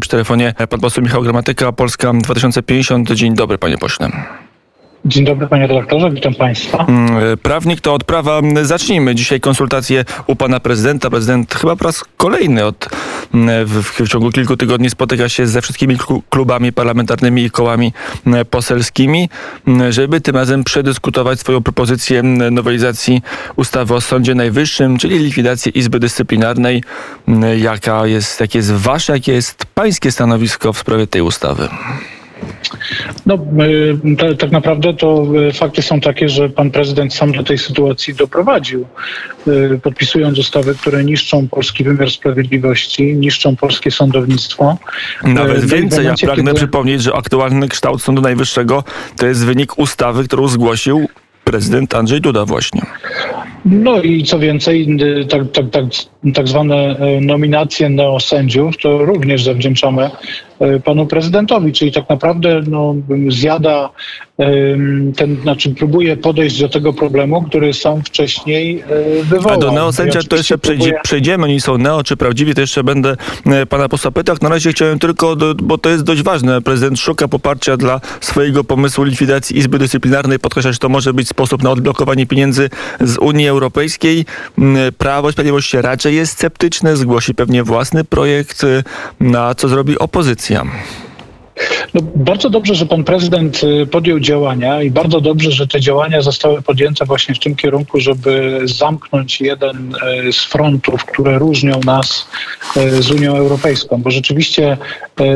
Przy telefonie pan poseł Michał Gramatyka, Polska 2050. Dzień dobry, panie pośle. Dzień dobry panie redaktorze, witam państwa. Mm, prawnik to odprawa. Zacznijmy dzisiaj konsultacje u pana prezydenta. Prezydent chyba po raz kolejny od, w, w ciągu kilku tygodni spotyka się ze wszystkimi klubami parlamentarnymi i kołami poselskimi, żeby tym razem przedyskutować swoją propozycję nowelizacji ustawy o Sądzie Najwyższym, czyli likwidacji Izby Dyscyplinarnej. Jaka jest, jakie jest wasze, jakie jest pańskie stanowisko w sprawie tej ustawy? No, tak naprawdę to e, fakty są takie, że pan prezydent sam do tej sytuacji doprowadził, e, podpisując ustawy, które niszczą polski wymiar sprawiedliwości, niszczą polskie sądownictwo. Nawet no więcej, momencie, ja pragnę kiedy... przypomnieć, że aktualny kształt Sądu Najwyższego to jest wynik ustawy, którą zgłosił prezydent Andrzej Duda właśnie. No i co więcej, tak, tak, tak, tak zwane nominacje neosędziów to również zawdzięczamy E, panu prezydentowi, czyli tak naprawdę no, zjada ten, znaczy próbuje podejść do tego problemu, który sam wcześniej e, wywołał. A do neosędzia to jeszcze przejdziemy, oni są neo czy prawdziwi, to jeszcze będę e, pana posła pytał. Na razie chciałem tylko, bo to jest dość ważne, prezydent szuka poparcia dla swojego pomysłu likwidacji Izby Dyscyplinarnej, podkreśla, że to może być sposób na odblokowanie pieniędzy z Unii Europejskiej. Prawo i Sprawiedliwość raczej jest sceptyczne, zgłosi pewnie własny projekt, na co zrobi opozycja. Yeah. No, bardzo dobrze, że pan prezydent y, podjął działania i bardzo dobrze, że te działania zostały podjęte właśnie w tym kierunku, żeby zamknąć jeden y, z frontów, które różnią nas y, z Unią Europejską, bo rzeczywiście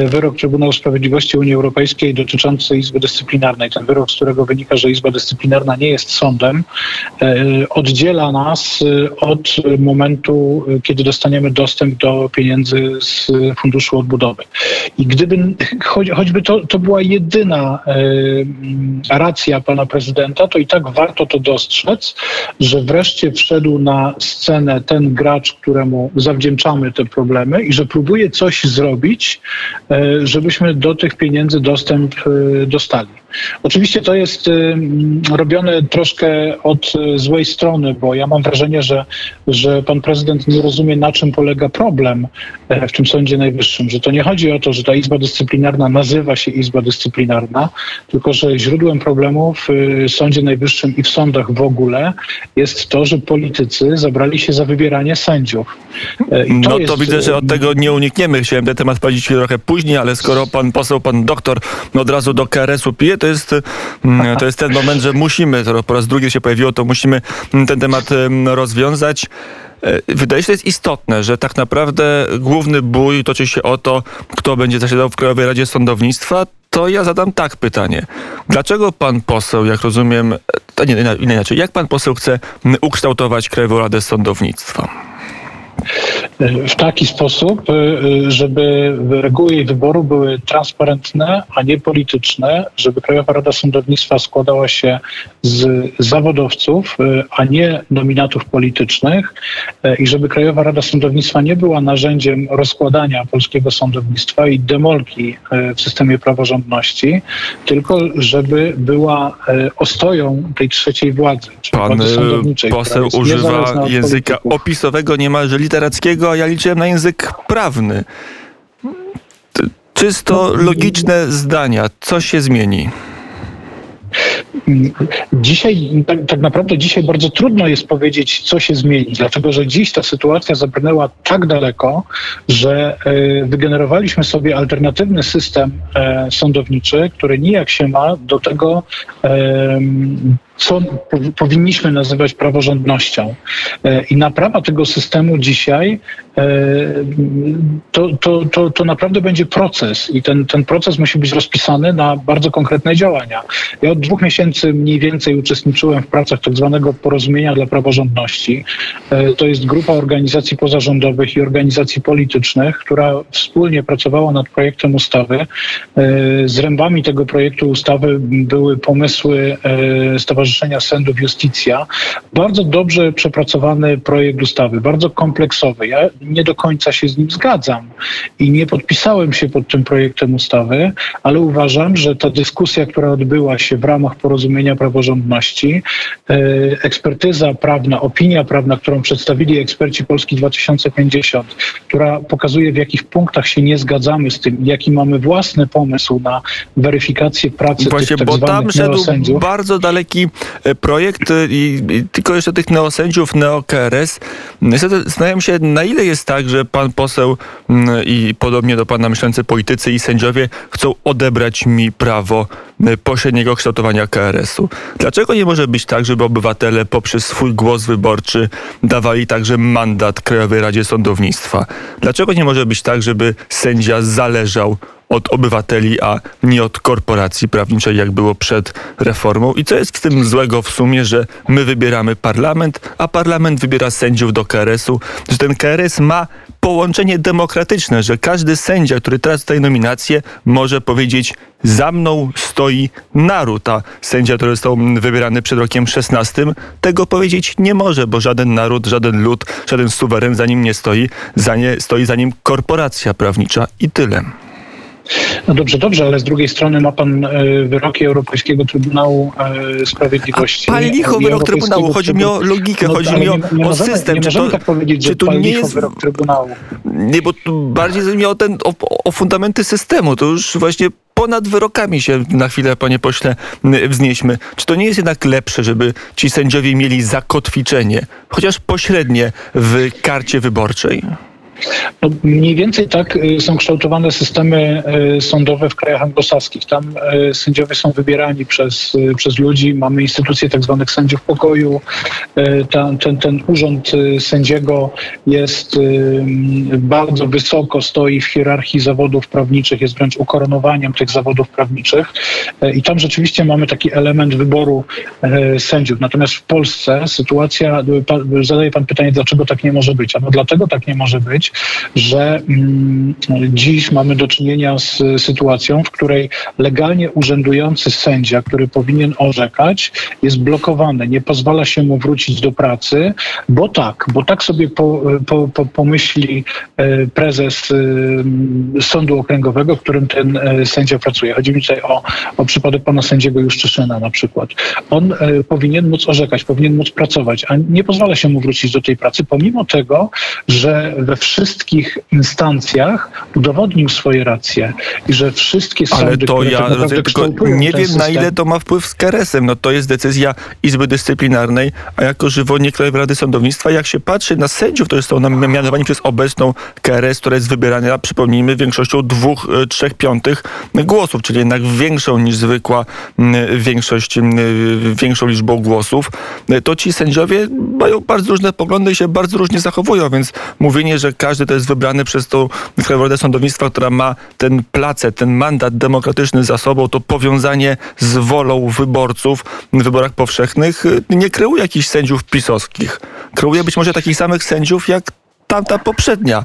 wyrok Trybunału Sprawiedliwości Unii Europejskiej dotyczący Izby Dyscyplinarnej, ten wyrok, z którego wynika, że Izba Dyscyplinarna nie jest sądem, oddziela nas od momentu, kiedy dostaniemy dostęp do pieniędzy z Funduszu Odbudowy. I gdyby choćby to, to była jedyna e, racja pana prezydenta, to i tak warto to dostrzec, że wreszcie wszedł na scenę ten gracz, któremu zawdzięczamy te problemy i że próbuje coś zrobić, e, żebyśmy do tych pieniędzy dostęp e, dostali. Oczywiście to jest y, robione troszkę od y, złej strony, bo ja mam wrażenie, że, że pan prezydent nie rozumie, na czym polega problem e, w tym Sądzie Najwyższym. Że to nie chodzi o to, że ta Izba Dyscyplinarna nazywa się Izba Dyscyplinarna, tylko że źródłem problemu w y, Sądzie Najwyższym i w sądach w ogóle jest to, że politycy zabrali się za wybieranie sędziów. E, to no to jest... widzę, że od tego nie unikniemy. Chciałem ten temat powiedzieć trochę później, ale skoro pan poseł, pan doktor od razu do KRS-u pije, to jest, mm, to jest ten moment, że musimy, to po raz drugi się pojawiło, to musimy ten temat rozwiązać. E, wydaje się, że jest istotne, że tak naprawdę główny bój toczy się o to, kto będzie zasiadał w Krajowej Radzie Sądownictwa. To ja zadam tak pytanie. Dlaczego pan poseł, jak rozumiem, to nie, inaczej, jak pan poseł chce ukształtować Krajową Radę Sądownictwa? W taki sposób, y, y, żeby reguły jej wyboru były transparentne, a nie polityczne, żeby Krajowa Rada Sądownictwa składała się z zawodowców, y, a nie nominatów politycznych i żeby Krajowa Rada Sądownictwa nie była narzędziem rozkładania polskiego sądownictwa i demolki w systemie praworządności, tylko żeby była ostoją tej trzeciej władzy. Pan poseł używa języka opisowego niemalże literackiego, ja liczyłem na język prawny. Czysto logiczne zdania. Co się zmieni? Dzisiaj, tak, tak, naprawdę dzisiaj bardzo trudno jest powiedzieć, co się zmieni, dlatego że dziś ta sytuacja zabrnęła tak daleko, że e, wygenerowaliśmy sobie alternatywny system e, sądowniczy, który nijak się ma do tego, co powinniśmy nazywać praworządnością. E, I naprawa tego systemu dzisiaj e, to, to, to, to naprawdę będzie proces i ten, ten proces musi być rozpisany na bardzo konkretne działania. Ja od dwóch miesięcy mniej więcej uczestniczyłem w pracach tak zwanego porozumienia dla praworządności. E, to jest grupa organizacji pozarządowych i organizacji politycznych, która wspólnie pracowała nad projektem ustawy. Zrębami tego projektu ustawy były pomysły Stowarzyszenia Stowarzyszenia Sędziów Justicja. Bardzo dobrze przepracowany projekt ustawy, bardzo kompleksowy. Ja nie do końca się z nim zgadzam i nie podpisałem się pod tym projektem ustawy, ale uważam, że ta dyskusja, która odbyła się w ramach porozumienia praworządności, e, ekspertyza prawna, opinia prawna, którą przedstawili eksperci Polski 2050, która pokazuje, w jakich punktach się nie zgadzamy z tym, jaki mamy własny pomysł na weryfikację pracy Właśnie, tych tak bo tam szedł bardzo daleki projekt e, i, i tylko jeszcze tych neosędziów, neo-KRS. Niestety zastanawiam się, na ile jest tak, że pan poseł mm, i podobnie do pana myślący politycy i sędziowie chcą odebrać mi prawo e, pośredniego kształtowania KRS-u. Dlaczego nie może być tak, żeby obywatele poprzez swój głos wyborczy dawali także mandat Krajowej Radzie Sądownictwa? Dlaczego nie może być tak, żeby sędzia zależał od obywateli, a nie od korporacji prawniczej, jak było przed reformą. I co jest w tym złego w sumie, że my wybieramy parlament, a parlament wybiera sędziów do KRS-u, że ten KRS ma połączenie demokratyczne, że każdy sędzia, który teraz dostaje nominację, może powiedzieć za mną stoi naród, a sędzia, który został wybierany przed rokiem 16, tego powiedzieć nie może, bo żaden naród, żaden lud, żaden suweren za nim nie stoi, za nie, stoi za nim korporacja prawnicza i tyle. No dobrze, dobrze, ale z drugiej strony ma pan e, wyroki Europejskiego Trybunału e, Sprawiedliwości. Pal licho I wyrok Trybunału. Chodzi mi o logikę, No, chodzi mi o, nie, nie o system. Nie Czy to, tak powiedzieć, czy pal nie jest... wyrok Trybunału. Nie, bo tu bardziej chodzi mi o, ten, o, o fundamenty systemu. To już właśnie ponad wyrokami się na chwilę, panie pośle, wznieśmy. Czy to nie jest jednak lepsze, żeby ci sędziowie mieli zakotwiczenie, chociaż pośrednie w karcie wyborczej? No, mniej więcej tak y, są kształtowane systemy y, sądowe w krajach anglosaskich. Tam y, sędziowie są wybierani przez, przez ludzi. Mamy instytucję tak zwanych sędziów pokoju. Ten, ten, ten urząd sędziego jest bardzo wysoko, stoi w hierarchii zawodów prawniczych, jest wręcz ukoronowaniem tych zawodów prawniczych. I tam rzeczywiście mamy taki element wyboru sędziów. Natomiast w Polsce sytuacja, zadaje pan pytanie, dlaczego tak nie może być? A no dlatego tak nie może być, że mm, dziś mamy do czynienia z sytuacją, w której legalnie urzędujący sędzia, który powinien orzekać, jest blokowany. Nie pozwala się mu wrócić do pracy, bo tak, bo tak sobie po, po, po, pomyśli e, prezes e, Sądu Okręgowego, w którym ten e, sędzia pracuje. Chodzi mi tutaj o, o przypadek pana sędziego Juszczyszyna na przykład. On powinien móc orzekać, powinien móc pracować, a nie pozwala się mu wrócić do tej pracy, pomimo tego, że we wszystkich instancjach udowodnił swoje racje i że wszystkie sądy, Ale to które ja tak tylko nie wiem na system, ile to ma wpływ z KRS-em. No to jest decyzja Izby Dyscyplinarnej, a jako żywotnie Krajowej Rady Sądownictwa, jak się patrzy na sędziów, którzy są mianowani przez obecną KRS, która jest wybierana, przypomnijmy, większością dwóch, e, trzech piątych głosów, czyli jednak większą niż zwykła większość, większą liczbą głosów, e, to ci sędziowie mają bardzo różne poglądy i się bardzo różnie zachowują, więc mówienie, że każdy to jest wybrany przez tą Krajową Radę Sądownictwa, która ma ten placet, ten mandat demokratyczny za sobą, to powiązanie z wolą wyborców w wyborach powszechnych y, nie kreuje jakichś sędziów pisowskich. Kreuje być może takich samych sędziów jak tamta poprzednia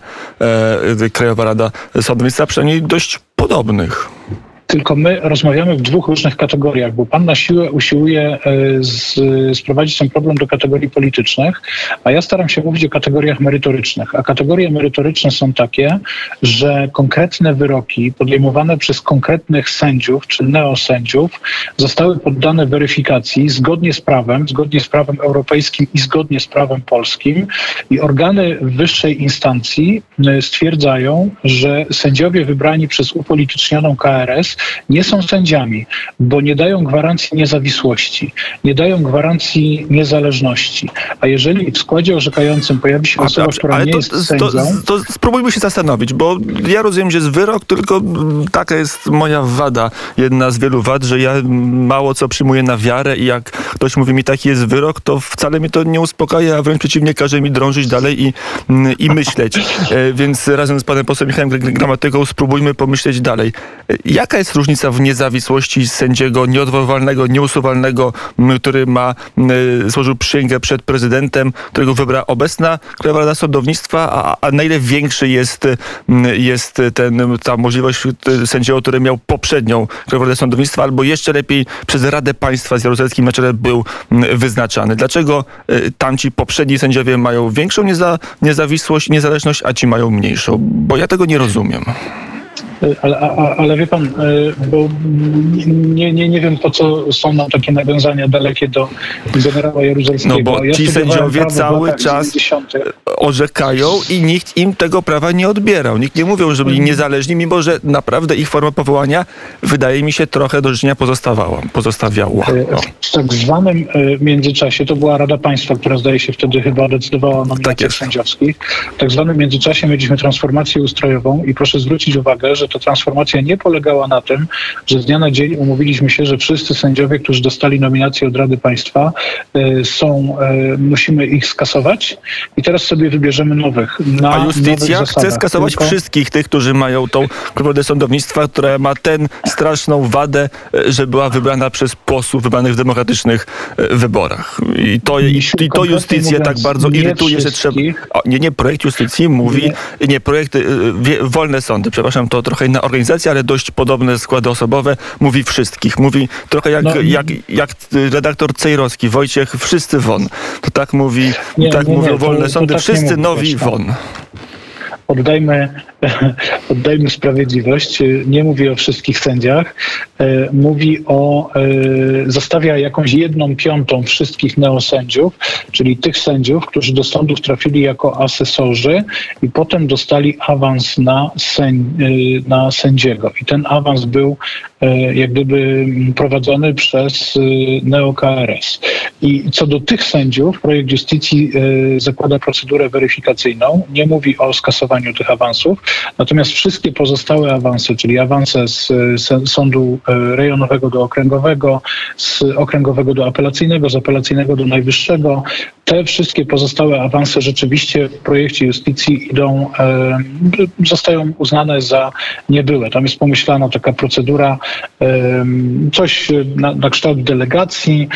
e, Krajowa Rada Sądownictwa, przynajmniej dość podobnych. Tylko my rozmawiamy w dwóch różnych kategoriach, bo pan na siłę usiłuje e, z, sprowadzić ten problem do kategorii politycznych, a ja staram się mówić o kategoriach merytorycznych. A kategorie merytoryczne są takie, że konkretne wyroki podejmowane przez konkretnych sędziów czy neosędziów zostały poddane weryfikacji zgodnie z prawem, zgodnie z prawem europejskim i zgodnie z prawem polskim i organy wyższej instancji e, stwierdzają, że sędziowie wybrani przez upolitycznioną KRS nie są sędziami, bo nie dają gwarancji niezawisłości, nie dają gwarancji niezależności. A jeżeli w składzie orzekającym pojawi się osoba, która nie to, jest sędzią... to, to spróbujmy się zastanowić, bo ja rozumiem, że jest wyrok, tylko taka jest moja wada, jedna z wielu wad, że ja mało co przyjmuję na wiarę i jak ktoś mówi mi taki jest wyrok, to wcale mnie to nie uspokaja, a wręcz przeciwnie każe mi drążyć dalej i, i myśleć. E, więc razem z panem posłem Michałem Gramatyką spróbujmy pomyśleć dalej. E, jaka jest jest różnica w niezawisłości sędziego nieodwoływalnego, nieusuwalnego, który ma m, złożył przysięgę przed prezydentem, którego wybrała obecna Krajowa Rada Sądownictwa, a, a na ile większy jest, jest ten, ta możliwość y, sędziego, który miał poprzednią Krajową Radę Sądownictwa, albo jeszcze lepiej przez Radę Państwa z Jaruzelskim na czele był wyznaczany. Dlaczego y, tamci poprzedni sędziowie mają większą nieza, niezawisłość, niezależność, a ci mają mniejszą? Bo ja tego nie rozumiem. Ale, a, ale wie pan, e, bo nie, nie, nie wiem po co są nam takie nawiązania dalekie do generała Jaruzelskiego. No bo ja ci sędziowie cały czas 90. orzekają i nikt im tego prawa nie odbierał. Nikt nie mówił, że byli niezależni, mimo że naprawdę ich forma powołania wydaje mi się trochę do życzenia pozostawała, pozostawiała. E, O. W tak zwanym e, międzyczasie, to była Rada Państwa, która zdaje się wtedy chyba decydowała o Tak nominacjach jest. sędziowskich. W tak zwanym międzyczasie mieliśmy transformację ustrojową i proszę zwrócić uwagę, że ta transformacja nie polegała na tym, że z dnia na dzień umówiliśmy się, że wszyscy sędziowie, którzy dostali nominację od Rady Państwa, e, są, e, musimy ich skasować i teraz sobie wybierzemy nowych. Na A justycja nowych chce skasować Tylko- wszystkich tych, którzy mają tą Krajową Sądownictwa, która ma tę straszną wadę, e, że była wybrana przez posłów wybranych w demokratycznych wyborach. I to, i, i to justycję tak bardzo nie irytuje, że trzeba... O, nie, nie, projekt justycji mówi... Nie, projekt e, wie, wolne sądy, przepraszam, to trochę inna organizacja, ale dość podobne składy osobowe, mówi wszystkich. Mówi trochę jak, No, jak, jak redaktor Cejrowski, Wojciech, wszyscy won. To tak mówi, Nie, tak nie, nie, mówią to- wolne to sądy, tak nie wszyscy nowi tak. won. Oddajmy, oddajmy sprawiedliwość. Nie mówi o wszystkich sędziach. E, Mówi o, e, zostawia jakąś jedną piątą wszystkich neosędziów, czyli tych sędziów, którzy do sądów trafili jako asesorzy i potem dostali awans na, sęd, na sędziego. I ten awans był e, jak gdyby prowadzony przez e, NeoKRS. I co do tych sędziów, projekt justycji e, zakłada procedurę weryfikacyjną, nie mówi o skasowaniu tych awansów, natomiast wszystkie pozostałe awanse, czyli awanse z, sądu e, rejonowego do okręgowego, z okręgowego do apelacyjnego, z apelacyjnego do najwyższego, te wszystkie pozostałe awanse rzeczywiście w projekcie justycji idą, e, zostają uznane za niebyłe. Tam jest pomyślana taka procedura, e, coś na, na kształt delegacji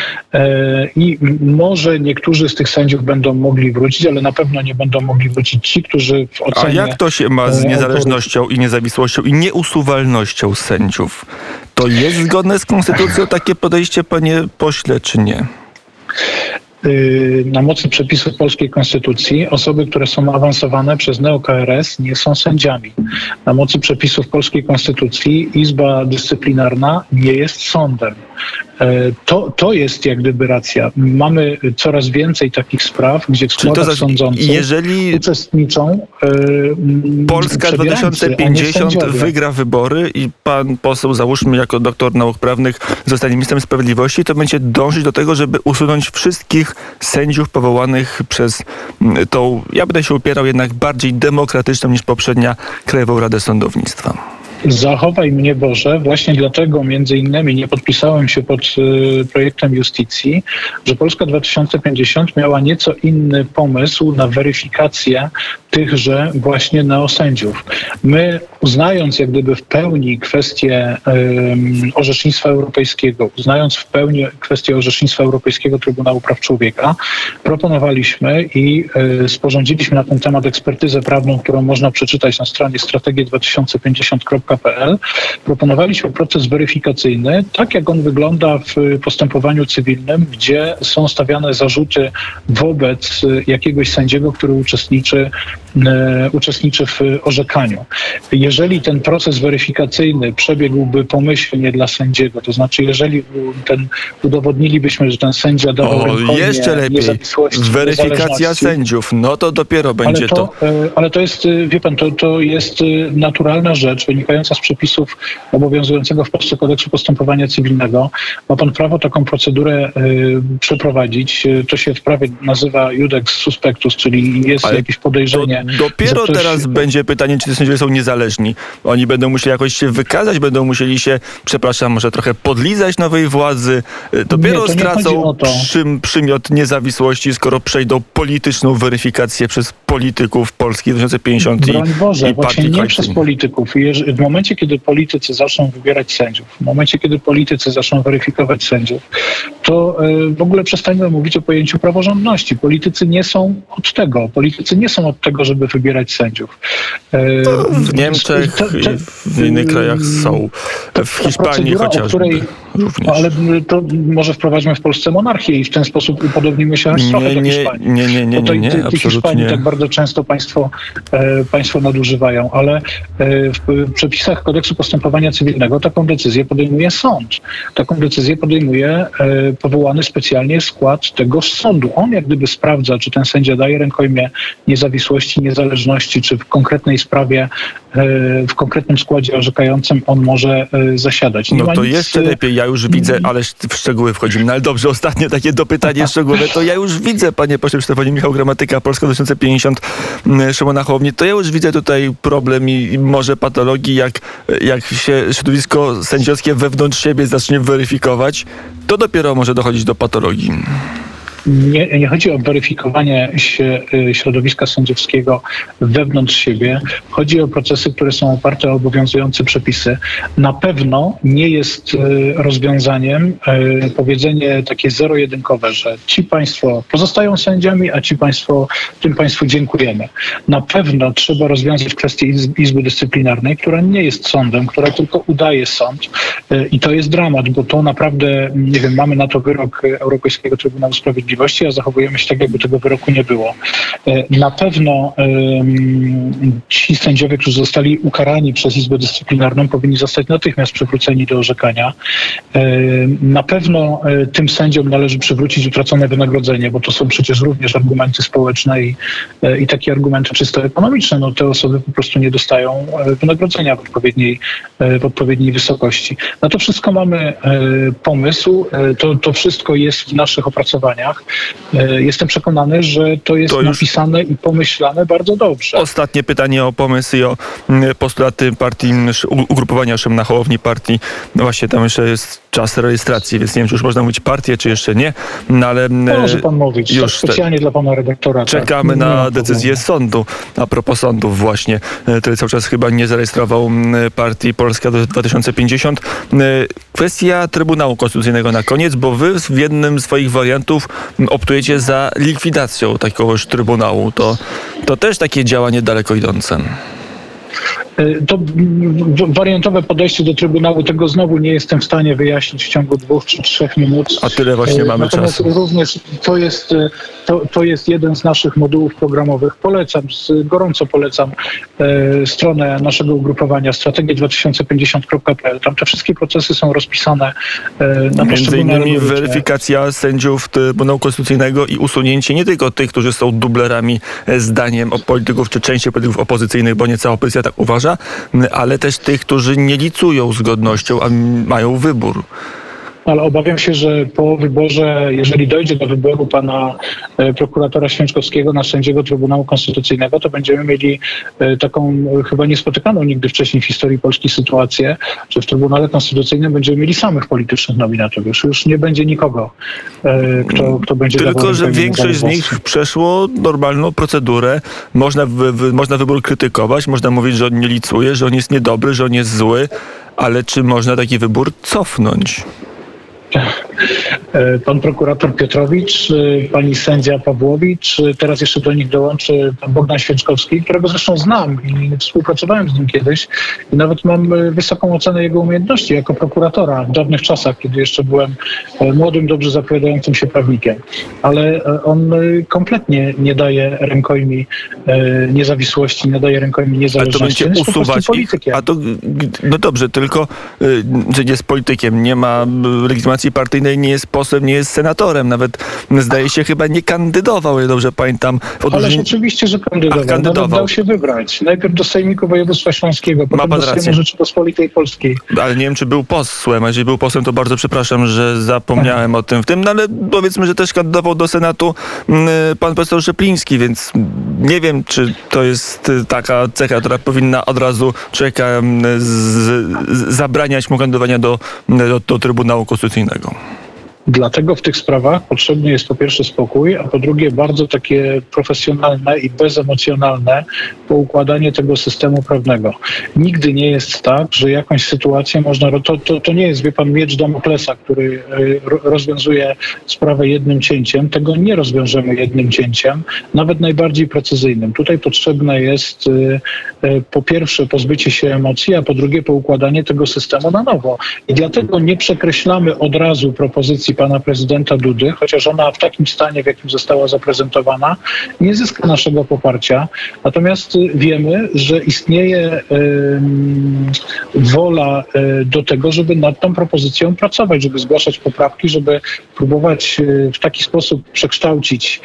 i może niektórzy z tych sędziów będą mogli wrócić, ale na pewno nie będą mogli wrócić ci, którzy w A jak to się ma z e, niezależnością i niezawisłością i nieusuwalnością sędziów? To jest zgodne z konstytucją takie podejście, panie pośle, czy nie? y, na mocy przepisów polskiej konstytucji osoby, które są awansowane przez NeoKRS nie są sędziami. Na mocy przepisów polskiej konstytucji Izba Dyscyplinarna nie jest sądem. E, To, to jest jak gdyby racja. Mamy coraz więcej takich spraw, gdzie w składach za, sądzących jeżeli uczestniczą mm, Polska przebierańcy, a nie 2050 sędziowie. wygra wybory i pan poseł, załóżmy jako doktor nauk prawnych, zostanie ministrem sprawiedliwości, to będzie dążyć do tego, żeby usunąć wszystkich sędziów powołanych przez mm, tą, ja będę się upierał, jednak bardziej demokratyczną niż poprzednia Krajową Radę Sądownictwa. Zachowaj mnie Boże, właśnie dlatego między innymi nie podpisałem się pod y, projektem justycji, że Polska 2050 miała nieco inny pomysł na weryfikację tychże właśnie neosędziów. My uznając jak gdyby w pełni kwestię ym, orzecznictwa europejskiego, uznając w pełni kwestię orzecznictwa Europejskiego Trybunału Praw Człowieka, proponowaliśmy i y, sporządziliśmy na ten temat ekspertyzę prawną, którą można przeczytać na stronie strategie2050.pl. Proponowaliśmy proces weryfikacyjny, tak jak on wygląda w postępowaniu cywilnym, gdzie są stawiane zarzuty wobec y, jakiegoś sędziego, który uczestniczy, y, uczestniczy w orzekaniu. Jeżeli ten proces weryfikacyjny przebiegłby pomyślnie dla sędziego, to znaczy jeżeli ten, udowodnilibyśmy, że ten sędzia dawał O, jeszcze lepiej. Weryfikacja sędziów, no to dopiero będzie ale to, e, ale to jest, e, wie pan, to, to jest e, naturalna rzecz wynikająca z przepisów obowiązującego w Polsce kodeksu postępowania cywilnego. Ma pan prawo taką procedurę e, przeprowadzić. E, To się w prawie nazywa judex suspectus, czyli jest Ale jakieś podejrzenie. dopiero ktoś- teraz będzie pytanie, czy te sędziowie są niezależni. Oni będą musieli jakoś się wykazać, będą musieli się, przepraszam, może trochę podlizać nowej władzy. Y, Dopiero Nie, stracą przym, przymiot niezawisłości, skoro przejdą polityczną weryfikację przez polityków Polski 2050 i, Broń Boże, i właśnie partii nie przez polityków. Jeż- W momencie, kiedy politycy zaczną wybierać sędziów, w momencie, kiedy politycy zaczną weryfikować sędziów, to e, w ogóle przestańmy mówić o pojęciu praworządności. Politycy nie są od tego. Politycy nie są od tego, żeby wybierać sędziów. E, W Niemczech to- to- i w innych krajach są. W Hiszpanii chociażby. której- również. Ale to może wprowadźmy w Polsce monarchię i w ten sposób upodobnimy się aż trochę Nie, do nie, Hiszpanii. nie, nie, nie, to nie, nie, tych Hiszpanii tak bardzo często państwo, e, państwo nadużywają, ale w, przepisach kodeksu postępowania cywilnego taką decyzję podejmuje sąd. Taką decyzję podejmuje powołany specjalnie skład tegoż sądu. On jak gdyby sprawdza, czy ten sędzia daje rękojmie niezawisłości, niezależności, czy w konkretnej sprawie, e, w konkretnym składzie orzekającym on może e, zasiadać. Nie No to nic, jeszcze e, lepiej, ja już widzę, ale w szczegóły wchodzimy. No ale dobrze, ostatnie takie dopytanie szczegółowe, to ja już widzę, panie pośle Stefanie Michał Gramatyka, Polska 2050, mm, Szymona Hołowni, to ja już widzę tutaj problem i, i może patologii, jak, jak się środowisko sędziowskie wewnątrz siebie zacznie weryfikować, to dopiero może dochodzić do patologii. Nie, nie chodzi o weryfikowanie się y, środowiska sędziowskiego wewnątrz siebie. Chodzi o procesy, które są oparte o obowiązujące przepisy. Na pewno nie jest y, rozwiązaniem y, powiedzenie takie zero-jedynkowe, że ci państwo pozostają sędziami, a ci państwo, tym państwu dziękujemy. Na pewno trzeba rozwiązać kwestię Izb- Izby Dyscyplinarnej, która nie jest sądem, która tylko udaje sąd. I to jest dramat, bo to naprawdę, nie wiem, mamy na to wyrok Europejskiego Trybunału Sprawiedliwości, a zachowujemy się tak, jakby tego wyroku nie było. Y, Na pewno ci sędziowie, którzy zostali ukarani przez Izbę Dyscyplinarną, powinni zostać natychmiast przywróceni do orzekania. Y, Na pewno y, tym sędziom należy przywrócić utracone wynagrodzenie, bo to są przecież również argumenty społeczne i, i takie argumenty czysto ekonomiczne. No, te osoby po prostu nie dostają wynagrodzenia w odpowiedniej, w odpowiedniej wysokości. Na to wszystko mamy pomysł, to, to wszystko jest w naszych opracowaniach. Y, Jestem przekonany, że to jest To napisane i pomyślane bardzo dobrze. Ostatnie pytanie o pomysł i o mm, postulaty partii, mm, ugrupowania Szymona Hołowni partii. No właśnie, tam jeszcze jest czas rejestracji, więc nie wiem, czy już można mówić partię, czy jeszcze nie, no ale mm, Może pan mówić, już już te- specjalnie dla pana redaktora. Czekamy tak. Nie ma na decyzję sądu. A propos sądów właśnie, e, który cały czas chyba nie zarejestrował partii Polska do 2050. E, Kwestia Trybunału Konstytucyjnego na koniec, bo wy w jednym z swoich wariantów optujecie za likwidacją takiegoż Trybunału. To, to też takie działanie daleko idące. Y, To wariantowe podejście do Trybunału, tego znowu nie jestem w stanie wyjaśnić w ciągu dwóch czy trzech minut. A tyle właśnie Y, mamy Natomiast czasu. również to jest, y, to, to jest jeden z naszych modułów programowych. Polecam, gorąco polecam stronę naszego ugrupowania strategie2050.pl. Tam te wszystkie procesy są rozpisane na Między innymi weryfikacja sędziów Trybunału Konstytucyjnego i usunięcie nie tylko tych, którzy są dublerami e, zdaniem polityków, czy części polityków opozycyjnych, bo nie cała opozycja tak uważa, ale też tych, którzy nie licują z godnością, a mają wybór. Ale obawiam się, że po wyborze, jeżeli dojdzie do wyboru pana e, prokuratora Święczkowskiego na sędziego Trybunału Konstytucyjnego, to będziemy mieli e, taką e, chyba niespotykaną nigdy wcześniej w historii Polski sytuację, że w Trybunale Konstytucyjnym będziemy mieli samych politycznych nominatorów. Już, już nie będzie nikogo, kto, kto będzie Tylko, że większość z nich przeszło normalną procedurę. Można, wy, wy, można wybór krytykować, można mówić, że on nie licuje, że on jest niedobry, że on jest zły, ale czy można taki wybór cofnąć? E, Pan prokurator Piotrowicz, e, pani sędzia Pawłowicz, e, teraz jeszcze do nich dołączy pan Bogdan Święczkowski, którego zresztą znam i współpracowałem z nim kiedyś i nawet mam wysoką ocenę jego umiejętności jako prokuratora w dawnych czasach, kiedy jeszcze byłem młodym, dobrze zapowiadającym się prawnikiem. Ale on kompletnie nie daje rękojmi niezawisłości, nie daje rękojmi Ale to niezależności. będzie jest po prostu usuwać ich. A to, no dobrze, tylko że jest politykiem, nie ma legitymacji formacji partyjnej nie jest posłem, nie jest senatorem. Nawet zdaje się chyba nie kandydował, ale dobrze pamiętam. W Ależ oczywiście, że kandydował. Ach, kandydował. Nawet dał się wybrać. Najpierw do Sejmiku Województwa Śląskiego, potem do rację. Sejmu Rzeczypospolitej Polskiej. Ale nie wiem, czy był posłem. A jeżeli był posłem, to bardzo przepraszam, że zapomniałem o tym w tym. No ale powiedzmy, że też kandydował do Senatu mm, pan profesor Szepliński, więc nie wiem, czy to jest y, taka cecha, która powinna od razu człowieka mm, z, z, zabraniać mu kandydowania do, do, do Trybunału Konstytucyjnego. następnego. Dlatego w tych sprawach potrzebny jest po pierwsze spokój, a po drugie bardzo takie profesjonalne i bezemocjonalne poukładanie tego systemu prawnego. Nigdy nie jest tak, że jakąś sytuację można. To, to, to nie jest, wie pan, miecz Damoklesa, który ro- rozwiązuje sprawę jednym cięciem. Tego nie rozwiążemy jednym cięciem, nawet najbardziej precyzyjnym. Tutaj potrzebne jest y, y, po pierwsze pozbycie się emocji, a po drugie poukładanie tego systemu na nowo. I dlatego nie przekreślamy od razu propozycji pana prezydenta Dudy, chociaż ona w takim stanie, w jakim została zaprezentowana, nie zyska naszego poparcia. Natomiast y, wiemy, że istnieje wola y, do tego, żeby nad tą propozycją pracować, żeby zgłaszać poprawki, żeby próbować y, w taki sposób przekształcić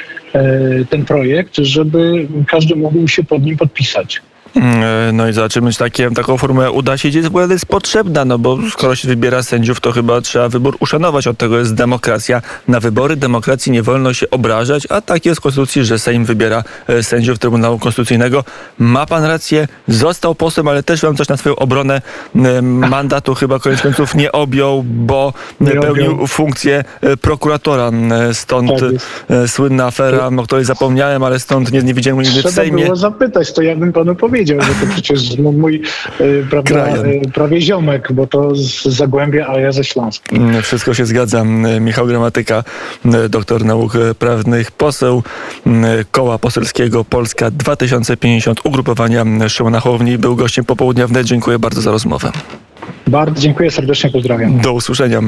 ten projekt, żeby każdy mógł się pod nim podpisać. Mm, No i zobaczymy, czy takie, taką formułę uda się, gdzie jest potrzebna, no bo skoro się wybiera sędziów, to chyba trzeba wybór uszanować. Od tego jest demokracja. Na wybory demokracji nie wolno się obrażać, a tak jest w Konstytucji, że Sejm wybiera e, sędziów Trybunału Konstytucyjnego. Ma pan rację, został posłem, ale też mam coś na swoją obronę. Mandatu chyba koniec końców nie objął, bo Nie pełnił objął. funkcję e, prokuratora. Stąd Tak e, słynna afera, o której zapomniałem, ale stąd nie, nie widziałem nigdy w Trzeba Sejmie. było zapytać, to ja bym panu powiedział, że to przecież no, mój y, prawda, y, prawie ziomek, bo to z Zagłębia, a ja ze Śląska. Mm, Wszystko się zgadza. Mm, Michał Gramatyka, mm, doktor nauk e, prawnych, poseł Koła Poselskiego Polska 2050, ugrupowania Szymona Hołowni. Był gościem popołudnia wnet. Dziękuję bardzo za rozmowę. Bardzo dziękuję, serdecznie pozdrawiam. Do usłyszenia.